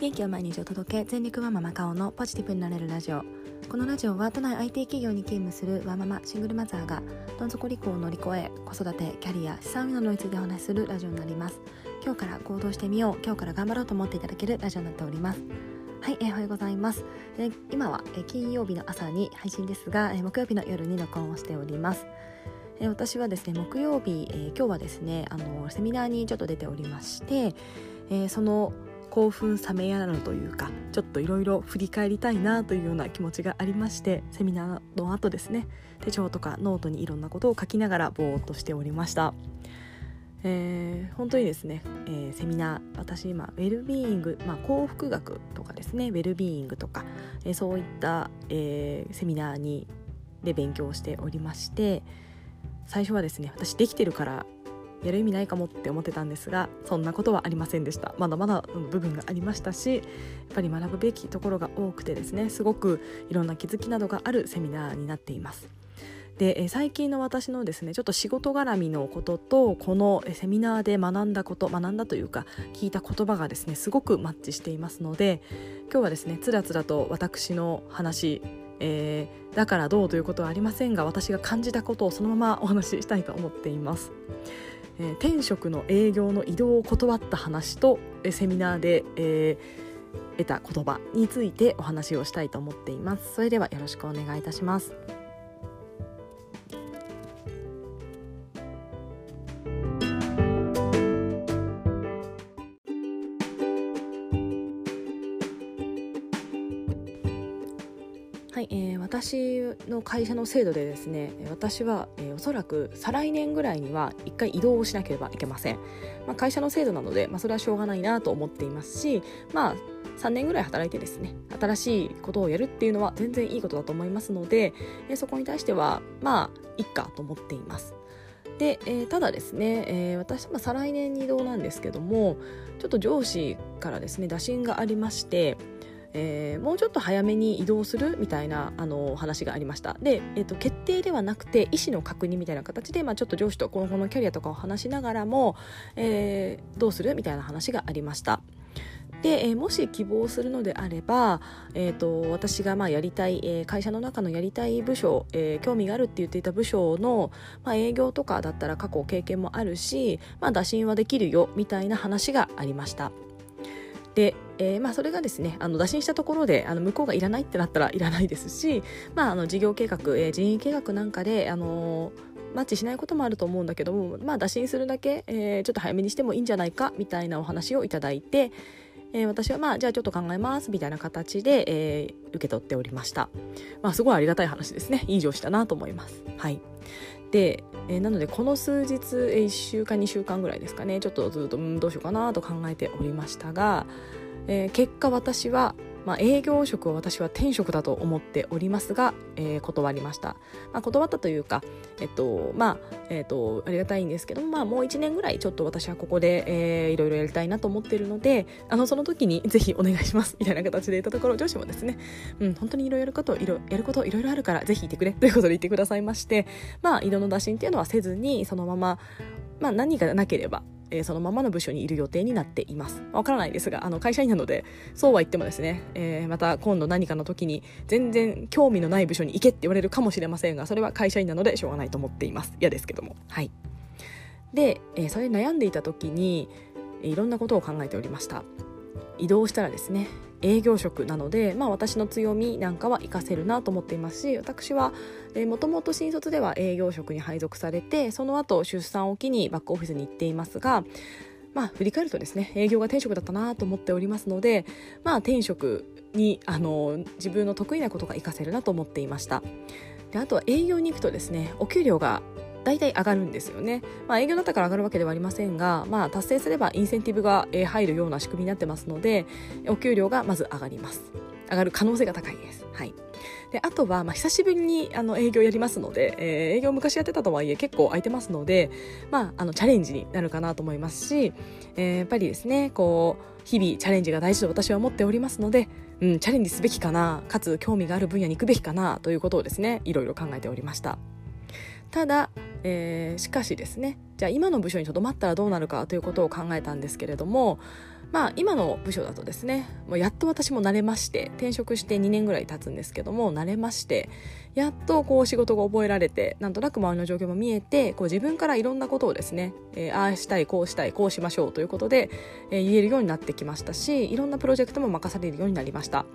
元気を毎日お届け全力ワンママ顔のポジティブになれるラジオ。このラジオは都内 IT 企業に勤務するワンママシングルマザーがどん底離婚を乗り越え子育てキャリア資産運用についてお話しするラジオになります。今日から行動してみよう。今日から頑張ろうと思っていただけるラジオになっております。はい、えー、おはようございます、えー、今は、えー、金曜日の朝に配信ですが、えー、木曜日の夜に録音をしております。え、私はですね木曜日、えー、今日はですねあのセミナーにちょっと出ておりまして、えー、その興奮冷めやらぬというかちょっといろいろ振り返りたいなというような気持ちがありましてセミナーの後ですね手帳とかノートにいろんなことを書きながらぼーっとしておりました。えー、本当にですね、えー、セミナー私今ウェルビーイング、まあ、幸福学とかですねウェルビーイングとか、えー、そういった、えー、セミナーにで勉強しておりまして最初はですね私できてるからやる意味ないかもって思ってたんですがそんなことはありませんでしたまだまだ部分がありましたしやっぱり学ぶべきところが多くてですねすごくいろんな気づきなどがあるセミナーになっていますで最近の私のですねちょっと仕事絡みのこととこのセミナーで学んだこと学んだというか聞いた言葉がですねすごくマッチしていますので今日はですねつらつらと私の話えー、だからどうということはありませんが私が感じたことをそのままお話ししたいと思っています。えー、転職の営業の移動を断った話と、えー、セミナーで、えー、得た言葉についてお話をしたいと思っています。それではよろしくお願いいたします。の会社の制度でですね私は、えー、おそらく再来年ぐらいには1回移動をしなければいけません、まあ、会社の制度なので、まあ、それはしょうがないなと思っていますしまあ3年ぐらい働いてですね新しいことをやるっていうのは全然いいことだと思いますので、えー、そこに対してはまあいっかと思っています。で、えー、ただですね、えー、私は再来年に移動なんですけどもちょっと上司からですね打診がありましてえー、もうちょっと早めに移動するみたいなあの話がありましたで、えーと、決定ではなくて意思の確認みたいな形で、まあ、ちょっと上司と今後のキャリアとかを話しながらも、えー、どうするみたいな話がありましたで、えー、もし希望するのであれば、えーと、私がまあやりたい、えー、会社の中のやりたい部署、えー、興味があるって言っていた部署の、まあ、営業とかだったら過去経験もあるし、まあ、打診はできるよみたいな話がありました。で、えー、まあ、それがですねあの打診したところであの向こうがいらないってなったらいらないですし、まあ、あの事業計画、えー、人員計画なんかで、あのマッチしないこともあると思うんだけども、まあ、打診するだけ、えー、ちょっと早めにしてもいいんじゃないかみたいなお話をいただいて、えー、私はまあじゃあちょっと考えますみたいな形で、えー、受け取っておりました、まあ、すごいありがたい話ですね。いい上司だなと思います。はい。で、えー、なのでこの数日、えー、1週間2週間ぐらいですかね。ちょっとずっとうんどうしようかなと考えておりましたが、えー、結果私はまあ、営業職を私は転職だと思っておりますが、えー、断りました、まあ、断ったというか、えっとまあえっと、ありがたいんですけどまあ、もう1年ぐらいちょっと私はここで、えー、いろいろやりたいなと思っているのであのその時に ぜひお願いしますみたいな形で言ったところ上司もですね、うん、本当にいろいろやることいろやることいろいろあるからぜひいてくれということで言ってくださいまして、まあ、移動の打診っていうのはせずにそのまま、まあ、何がなければえー、そのままの部署にいる予定になっています。わからないですが、あの会社員なので、そうは言ってもですね、えー、また今度何かの時に全然興味のない部署に行けって言われるかもしれませんが、それは会社員なのでしょうがないと思っています。嫌ですけども。はい。で、えー、それ悩んでいた時に、いろんなことを考えておりました。移動したらですね営業職なので、まあ、私の強みなんかは活かせるなと思っていますし私はもともと新卒では営業職に配属されてその後出産を機にバックオフィスに行っていますがまあ振り返るとですね営業が転職だったなと思っておりますのでまあ転職にあの自分の得意なことが活かせるなと思っていました。であとは営業に行くとですねお給料が大体上がるんですよね。まあ、営業だったから上がるわけではありませんが、まあ、達成すればインセンティブが入るような仕組みになってますので、お給料がまず上がります。上がる可能性が高いです。はい。で、あとは、まあ、久しぶりにあの営業やりますので、えー、営業昔やってたとはいえ結構空いてますので、まあ、あの、チャレンジになるかなと思いますし、えー、やっぱりですね、こう、日々チャレンジが大事と私は思っておりますので、うん、チャレンジすべきかな、かつ興味がある分野に行くべきかな、ということをですね、いろいろ考えておりました。ただ、えー、しかしですね、じゃあ今の部署にとどまったらどうなるかということを考えたんですけれどもまあ今の部署だとですねもうやっと私も慣れまして転職して2年ぐらい経つんですけども慣れましてやっとこう仕事が覚えられてなんとなく周りの状況も見えてこう自分からいろんなことをですね、えー、ああしたいこうしたいこうしましょうということで、えー、言えるようになってきましたしいろんなプロジェクトも任されるようになりました。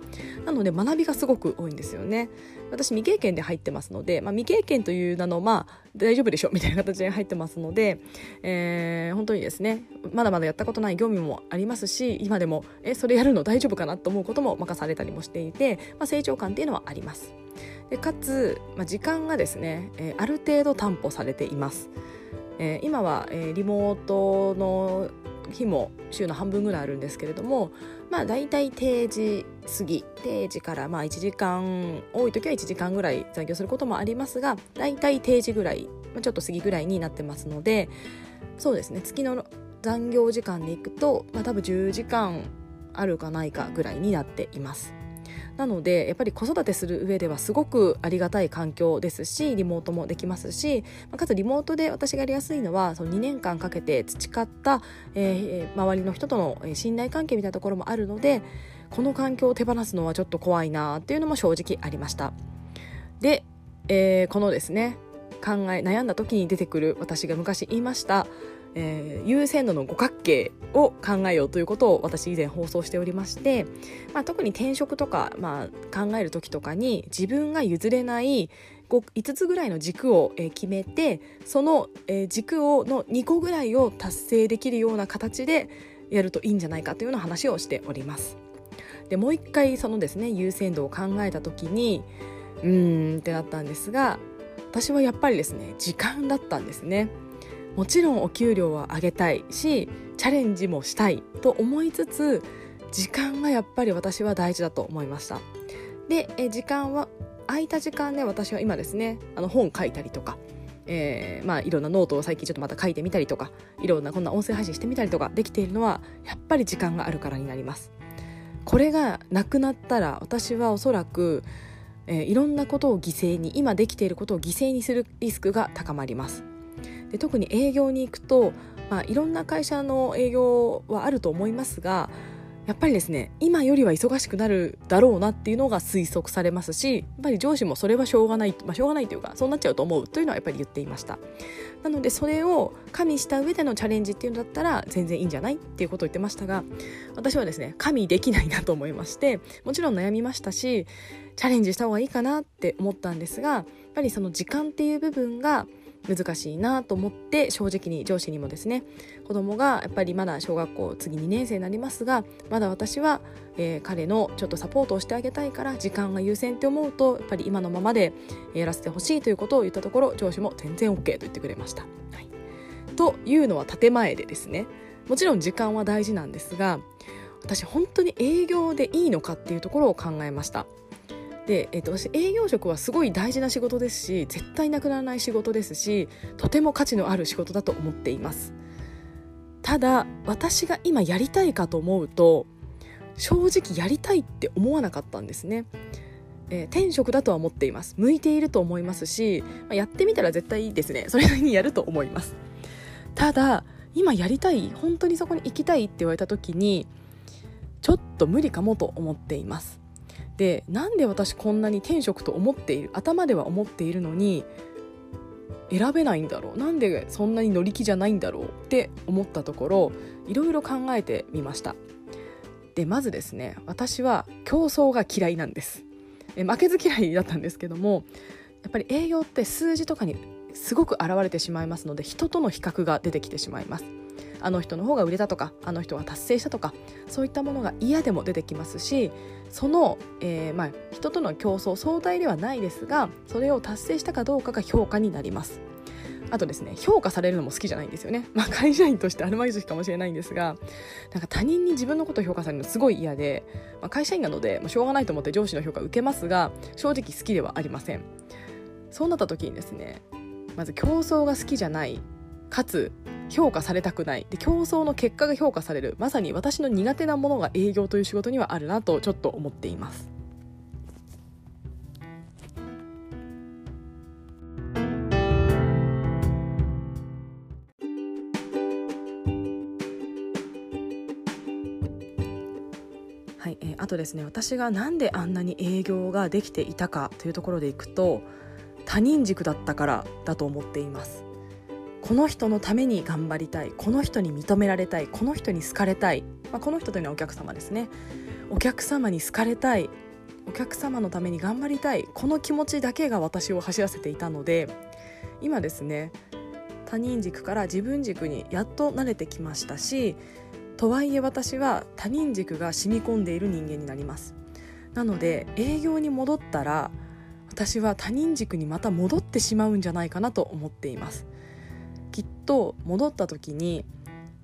なので学びがすごく多いんですよね。私未経験で入ってますので、まあ、未経験という名のまあ大丈夫でしょ？みたいな形で入ってますので、えー、本当にですねまだまだやったことない業務もありますし今でもえそれやるの大丈夫かなと思うことも任されたりもしていて、まあ、成長感っていうのはあります。でかつ、まあ、時間がですね、えー、ある程度担保されています、えー、今は、えー、リモートの日も週の半分ぐらいあるんですけれどもまあ大体定時過ぎ定時からまあ1時間多い時は1時間ぐらい残業することもありますが大体定時ぐらい、ま、ちょっと過ぎぐらいになってますのでそうですね月の残業時間でいくと、まあ、多分10時間あるかないかぐらいになっています。なのでやっぱり子育てする上ではすごくありがたい環境ですしリモートもできますしかつリモートで私がやりやすいのはその2年間かけて培った、えー、周りの人との信頼関係みたいなところもあるのでこの環境を手放すのはちょっと怖いなっていうのも正直ありました。で、えー、このですね考え悩んだ時に出てくる私が昔言いましたえー、優先度の五角形を考えようということを私以前放送しておりまして、まあ、特に転職とか、まあ、考える時とかに自分が譲れない5つぐらいの軸を決めてその軸をの2個ぐらいを達成できるような形でやるといいんじゃないかというような話をしております。でもう一回そのですね優先度を考えた時にうーんってなったんですが私はやっぱりですね時間だったんですね。もちろんお給料は上げたいしチャレンジもしたいと思いつつ時間がやっぱり私は大事だと思いました。でえ時間は空いた時間で私は今ですねあの本書いたりとかえー、まあいろんなノートを最近ちょっとまた書いてみたりとかいろんなこんな音声配信してみたりとかできているのはやっぱり時間があるからになります。これがなくなったら私はおそらく、えー、いろんなことを犠牲に今できていることを犠牲にするリスクが高まります。で特に営業に行くと、まあ、いろんな会社の営業はあると思いますがやっぱりですね今よりは忙しくなるだろうなっていうのが推測されますしやっぱり上司もそれはしょうがない、まあ、しょうがないというかそうなっちゃうと思うというのはやっぱり言っていました。なのでそれを加味した上でのチャレンジっていうんだったら全然いいんじゃないっていうことを言ってましたが私はですね加味できないなと思いましてもちろん悩みましたしチャレンジした方がいいかなって思ったんですがやっぱりその時間っていう部分が難しいなと思って正直に上司にもですね子供がやっぱりまだ小学校次2年生になりますがまだ私は、えー、彼のちょっとサポートをしてあげたいから時間が優先って思うとやっぱり今のままでやらせてほしいということを言ったところ上司も全然 OK と言ってくれました。はい、というのは建前でですねもちろん時間は大事なんですが私本当に営業でいいのかっていうところを考えました。で、えー、と私営業職はすごい大事な仕事ですし絶対なくならない仕事ですしとても価値のある仕事だと思っています。ただ私が今やりたいかと思うと正直やりたいって思わなかったんですね、えー、転職だとは思っています。向いていると思いますし、まあ、やってみたら絶対いいですね。それなりにやると思います。ただ今やりたい本当にそこに行きたいって言われた時にちょっと無理かもと思っています。でなんで私こんなに転職と思っている頭では思っているのに選べないんだろうなんでそんなに乗り気じゃないんだろうって思ったところいろいろ考えてみました。でまずですね私は競争が嫌いなんです。え負けず嫌いだったんですけどもやっぱり営業って数字とかにすごく現れてしまいますので人との比較が出てきてしまいます。あの人の方が売れたとかあの人が達成したとかそういったものが嫌でも出てきますしその、えー、まあ、人との競争相対ではないですがそれを達成したかどうかが評価になります。あとですね評価されるのも好きじゃないんですよね、まあ、会社員としてアルバイトかもしれないんですがなんか他人に自分のことを評価されるのすごい嫌で、まあ、会社員なので、まあ、しょうがないと思って上司の評価を受けますが正直好きではありません。そうなった時にですねまず競争が好きじゃないかつ評価されたくない。で競争の結果が評価される。まさに私の苦手なものが営業という仕事にはあるなとちょっと思っています。はいえ、あとですね私が何であんなに営業ができていたかというところでいくと他人軸だったからだと思っています。この人のために頑張りたいこの人に認められたいこの人に好かれたい、まあ、この人というのはお客様ですね。お客様に好かれたいお客様のために頑張りたいこの気持ちだけが私を走らせていたので今ですね他人軸から自分軸にやっと慣れてきましたしとはいえ私は他人軸が染み込んでいる人間になります。なので営業に戻ったら私は他人軸にまた戻ってしまうんじゃないかなと思っています。きっと戻った時に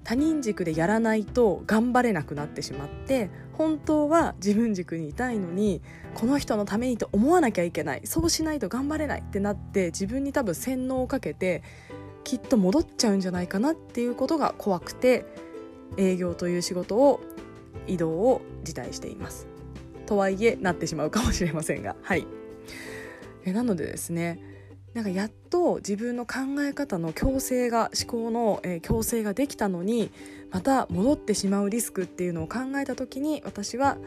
他人軸でやらないと頑張れなくなってしまって本当は自分軸にいたいのにこの人のためにと思わなきゃいけないそうしないと頑張れないってなって自分に多分洗脳をかけてきっと戻っちゃうんじゃないかなっていうことが怖くて営業という仕事を移動を辞退しています。とはいえなってしまうかもしれませんが。はい。えなのでですねなんかやっと自分の考え方の強制が思考の、えー、強制ができたのにまた戻ってしまうリスクっていうのを考えた時に私はやっ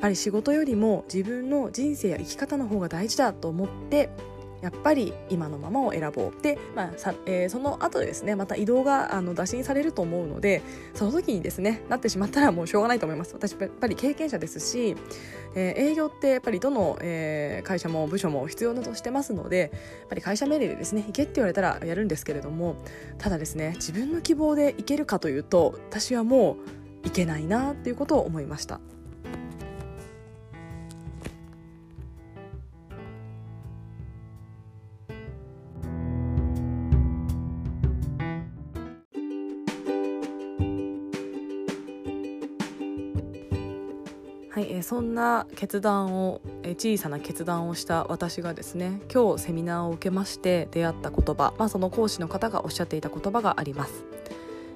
ぱり仕事よりも自分の人生や生き方の方が大事だと思ってやっぱり今のままを選ぼうで、まあさえー、その後ですねまた移動があの打診されると思うのでその時にですねなってしまったらもうしょうがないと思います私やっぱり経験者ですし、えー、営業ってやっぱりどの、えー、会社も部署も必要だとしてますのでやっぱり会社命令でですね行けって言われたらやるんですけれどもただですね自分の希望で行けるかというと私はもう行けないなっていうことを思いました。そんな決断を、え、小さな決断をした私がですね今日セミナーを受けまして出会った言葉、まあ、その講師の方がおっしゃっていた言葉があります、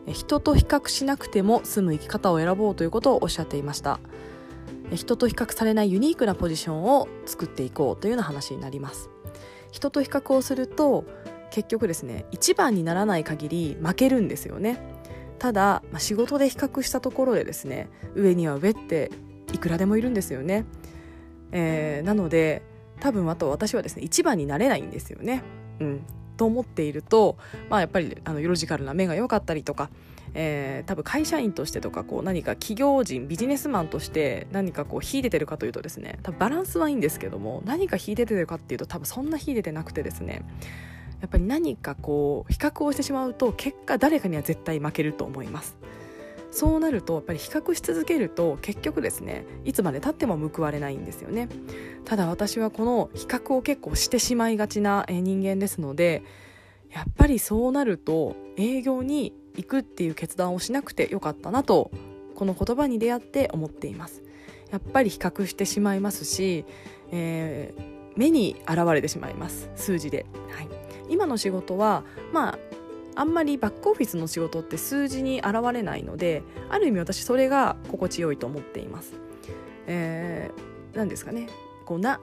え、人と比較しなくても済む生き方を選ぼうということをおっしゃっていました、え、人と比較されないユニークなポジションを作っていこうというような話になります。人と比較をすると結局ですね一番にならない限り負けるんですよね。ただ、まあ、仕事で比較したところでですね上には上っていくらでもいるんですよね、えー、なので多分あと私はですね一番になれないんですよね、うん、と思っていると、まあ、やっぱりあのロジカルな目が良かったりとか、えー、多分会社員としてとかこう何か企業人ビジネスマンとして何かこう秀でてるかというとですね多分バランスはいいんですけども何か秀でてるかっていうと多分そんな秀でてなくてですねやっぱり何かこう比較をしてしまうと結果誰かには絶対負けると思います。そうなるとやっぱり比較し続けると結局ですねいつまでたっても報われないんですよね。ただ私はこの比較を結構してしまいがちな人間ですのでやっぱりそうなると営業に行くっていう決断をしなくてよかったなとこの言葉に出会って思っています。やっぱり比較してしまいますし、えー、目に現れてしまいます。数字で、はい、今の仕事はまああんまりバックオフィスの仕事って数字に現れないのである意味私それが心地よいと思っています。えー、なんですかね。こうな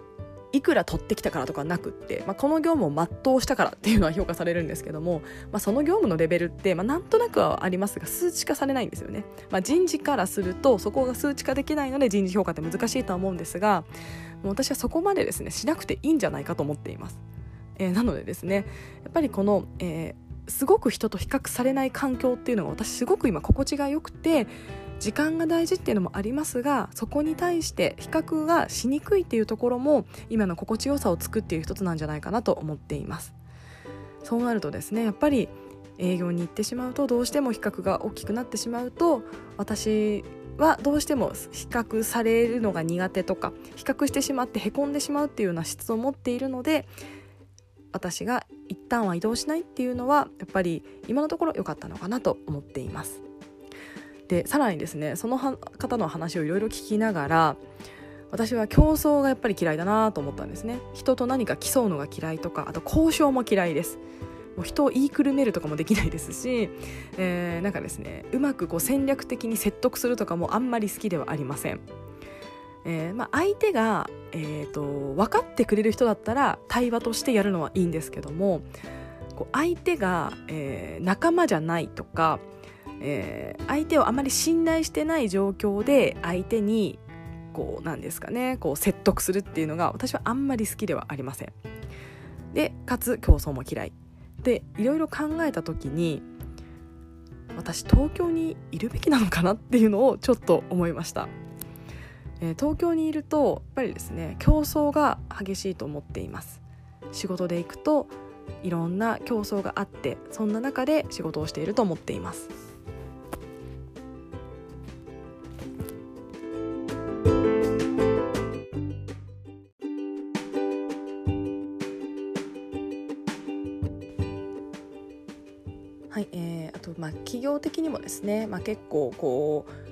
いくら取ってきたからとかなくって、まあ、この業務を全うしたからっていうのは評価されるんですけども、まあ、その業務のレベルって、まあ、なんとなくはありますが数値化されないんですよね、まあ、人事からするとそこが数値化できないので人事評価って難しいとは思うんですがもう私はそこまでですねしなくていいんじゃないかと思っています、えー、なのでですねやっぱりこの、えーすごく人と比較されない環境っていうのが私すごく今心地が良くて時間が大事っていうのもありますがそこに対して比較がしにくいっていうところも今の心地よさを作っている一つなんじゃないかなと思っています。そうなるとですねやっぱり営業に行ってしまうとどうしても比較が大きくなってしまうと私はどうしても比較されるのが苦手とか比較してしまってへこんでしまうっていうような質を持っているので私が一旦は移動しないっていうのはやっぱり今のところ良かったのかなと思っています。でさらにですねその方の話をいろいろ聞きながら私は競争がやっぱり嫌いだなと思ったんですね。人と何か競うのが嫌いとかあと交渉も嫌いです。もう人を言いくるめるとかもできないですし、えー、なんかですねうまくこう戦略的に説得するとかもあんまり好きではありません。えーまあ、相手が、えーと、分かってくれる人だったら対話としてやるのはいいんですけどもこう相手が、えー、仲間じゃないとか、えー、相手をあまり信頼してない状況で相手にこうなんですかねこう説得するっていうのが私はあんまり好きではありません。でかつ競争も嫌いでいろいろ考えた時に私東京にいるべきなのかなっていうのをちょっと思いました、えー、東京にいるとやっぱりですね競争が激しいと思っています。仕事で行くといろんな競争があってそんな中で仕事をしていると思っています。はい、えー、あとまあ企業的にもですね、まあ、結構こう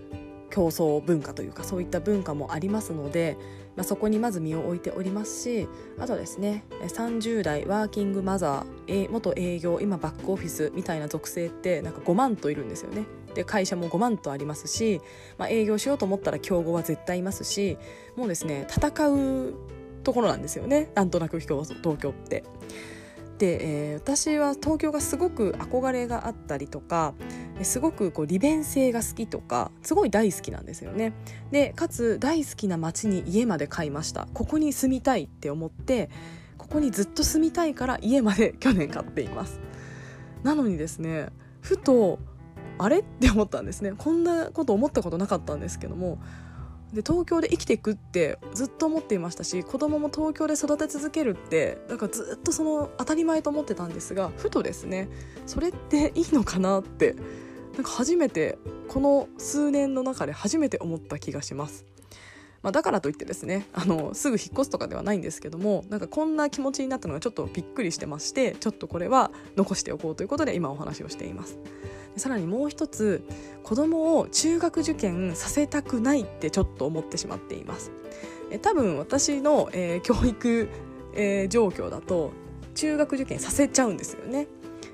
競争文化というかそういった文化もありますので、まあ、そこにまず身を置いておりますしあとですね30代ワーキングマザー元営業今バックオフィスみたいな属性ってなんか5万といるんですよね。で会社も5万とありますし、まあ、営業しようと思ったら競合は絶対いますしもうですね戦うところなんですよねなんとなく東京って。で、えー、私は東京がすごく憧れがあったりとかすごくこう利便性が好きとかすごい大好きなんですよね。でかつ大好きな街に家まで買いました。ここに住みたいって思ってここにずっと住みたいから家まで去年買っています。なのにですねふとあれ？って思ったんですね。こんなこと思ったことなかったんですけどもで東京で生きていくってずっと思っていましたし子供も東京で育て続けるってだからずっとその当たり前と思ってたんですがふとですねそれっていいのかなってなんか初めてこの数年の中で初めて思った気がします。まあ、だからといってですねあのすぐ引っ越すとかではないんですけどもなんかこんな気持ちになったのがちょっとびっくりしてましてちょっとこれは残しておこうということで今お話をしています。さらにもう一つ子供を中学受験させたくないってちょっと思ってしまっています。え多分私の、えー、教育、えー、状況だと中学受験させちゃうんですよね。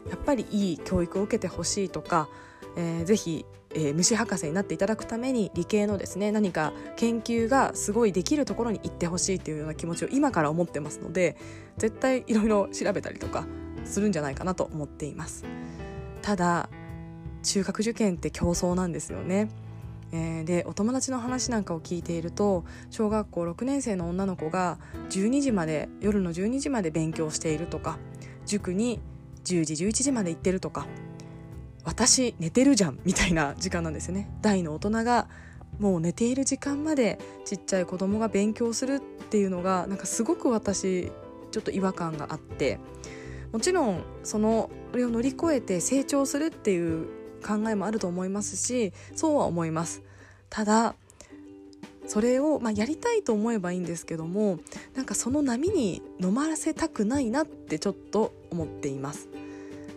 やっぱりいい教育を受けてほしいとかえー、ぜひ、えー、虫博士になっていただくために理系のですね何か研究がすごいできるところに行ってほしいというような気持ちを今から思ってますので絶対いろいろ調べたりとかするんじゃないかなと思っています。ただ中学受験って競争なんですよね。えー、でお友達の話なんかを聞いていると小学校6年生の女の子が12時まで夜の12時まで勉強しているとか塾に10時11時まで行ってるとか私寝てるじゃんみたいな時間なんですね。大の大人がもう寝ている時間までちっちゃい子供が勉強するっていうのがなんかすごく私ちょっと違和感があってもちろんそのそれを乗り越えて成長するっていう考えもあると思いますしそうは思います。ただそれを、まあ、やりたいと思えばいいんですけどもなんかその波に飲ませたくないなってちょっと思っています。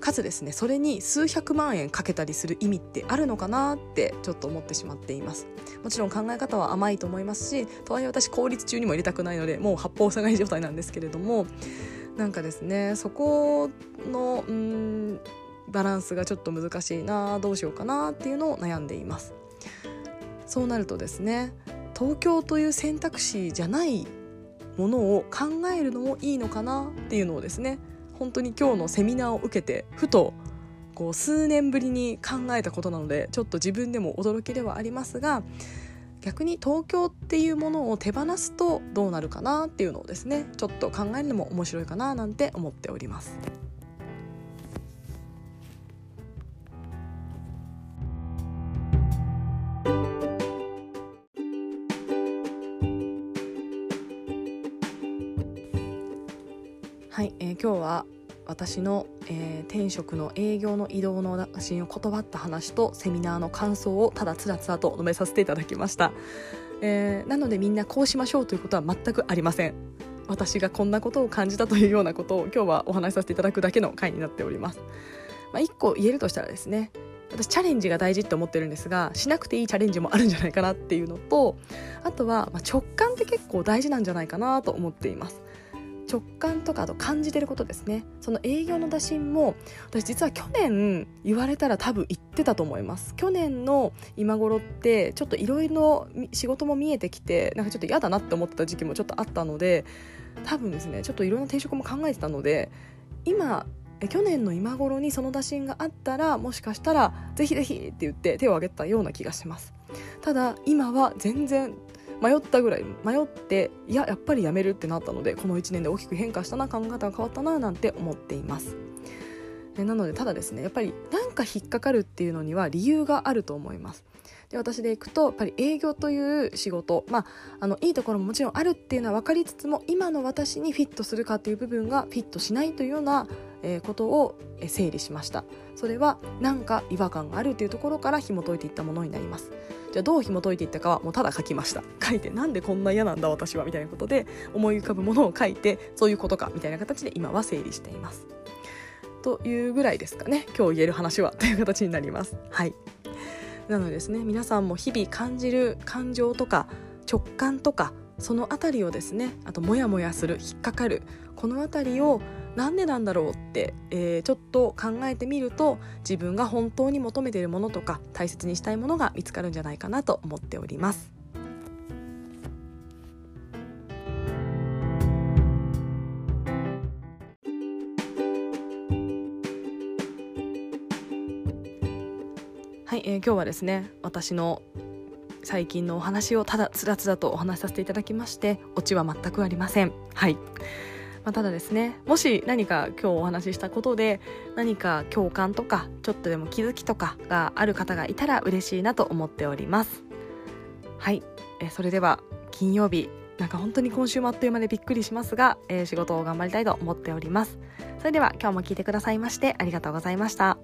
かつですねそれに数百万円かけたりする意味ってあるのかなってちょっと思ってしまっています。もちろん考え方は甘いと思いますしとはいえ私公立中にも入れたくないのでもう八方塞がり状態なんですけれどもなんかですねそこのうんバランスがちょっと難しいなどうしようかなっていうのを悩んでいますそうなるとですね東京という選択肢じゃないものを考えるのもいいのかなっていうのをですね本当に今日のセミナーを受けてふとこう数年ぶりに考えたことなのでちょっと自分でも驚きではありますが逆に東京っていうものを手放すとどうなるかなっていうのをですねちょっと考えるのも面白いかななんて思っております。はい、えー、今日は私の、えー、転職の営業の移動の打診を断った話とセミナーの感想をただつらつらと述べさせていただきました、えー、なのでみんなこうしましょうということは全くありません。私がこんなことを感じたというようなことを今日はお話しさせていただくだけの回になっております、まあ、1個言えるとしたらですね私チャレンジが大事って思ってるんですがしなくていいチャレンジもあるんじゃないかなっていうのとあとは、まあ、直感って結構大事なんじゃないかなと思っています。直感とかあと感じてることですね。その営業の打診も私実は去年言われたら多分言ってたと思います。去年の今頃ってちょっといろいろ仕事も見えてきてなんかちょっと嫌だなって思ってた時期もちょっとあったので多分ですねちょっといろんな転職も考えてたので今去年の今頃にその打診があったらもしかしたらぜひぜひって言って手を挙げたような気がします。ただ今は全然迷ったぐらい迷っていややっぱりやめるってなったのでこの1年で大きく変化したな考え方が変わったななんて思っています。なのでただですねやっぱりなんか引っかかるっていうのには理由があると思います。で私でいくとやっぱり営業という仕事まああのいいところももちろんあるっていうのは分かりつつも今の私にフィットするかっていう部分がフィットしないというような、えー、ことを整理しました。それは何か違和感があるというところから紐解いていったものになります。じゃあどう紐解いていったかはもうただ書きました。書いてなんでこんな嫌なんだ私はみたいなことで思い浮かぶものを書いてそういうことかみたいな形で今は整理しています。というぐらいですかね。今日言える話はという形になります。はい。なのでですね皆さんも日々感じる感情とか直感とかその辺りをですねあとモヤモヤする引っかかるこの辺りをなんでなんだろうって、えー、ちょっと考えてみると自分が本当に求めているものとか大切にしたいものが見つかるんじゃないかなと思っております。はい、えー、今日はですね私の最近のお話をただつらつらとお話しさせていただきましてオチは全くありません。はい、まあ、ただですねもし何か今日お話ししたことで何か共感とかちょっとでも気づきとかがある方がいたら嬉しいなと思っております。はい、え、それでは金曜日なんか本当に今週もあっという間でびっくりしますが、えー、仕事を頑張りたいと思っております。それでは今日も聞いてくださいましてありがとうございました。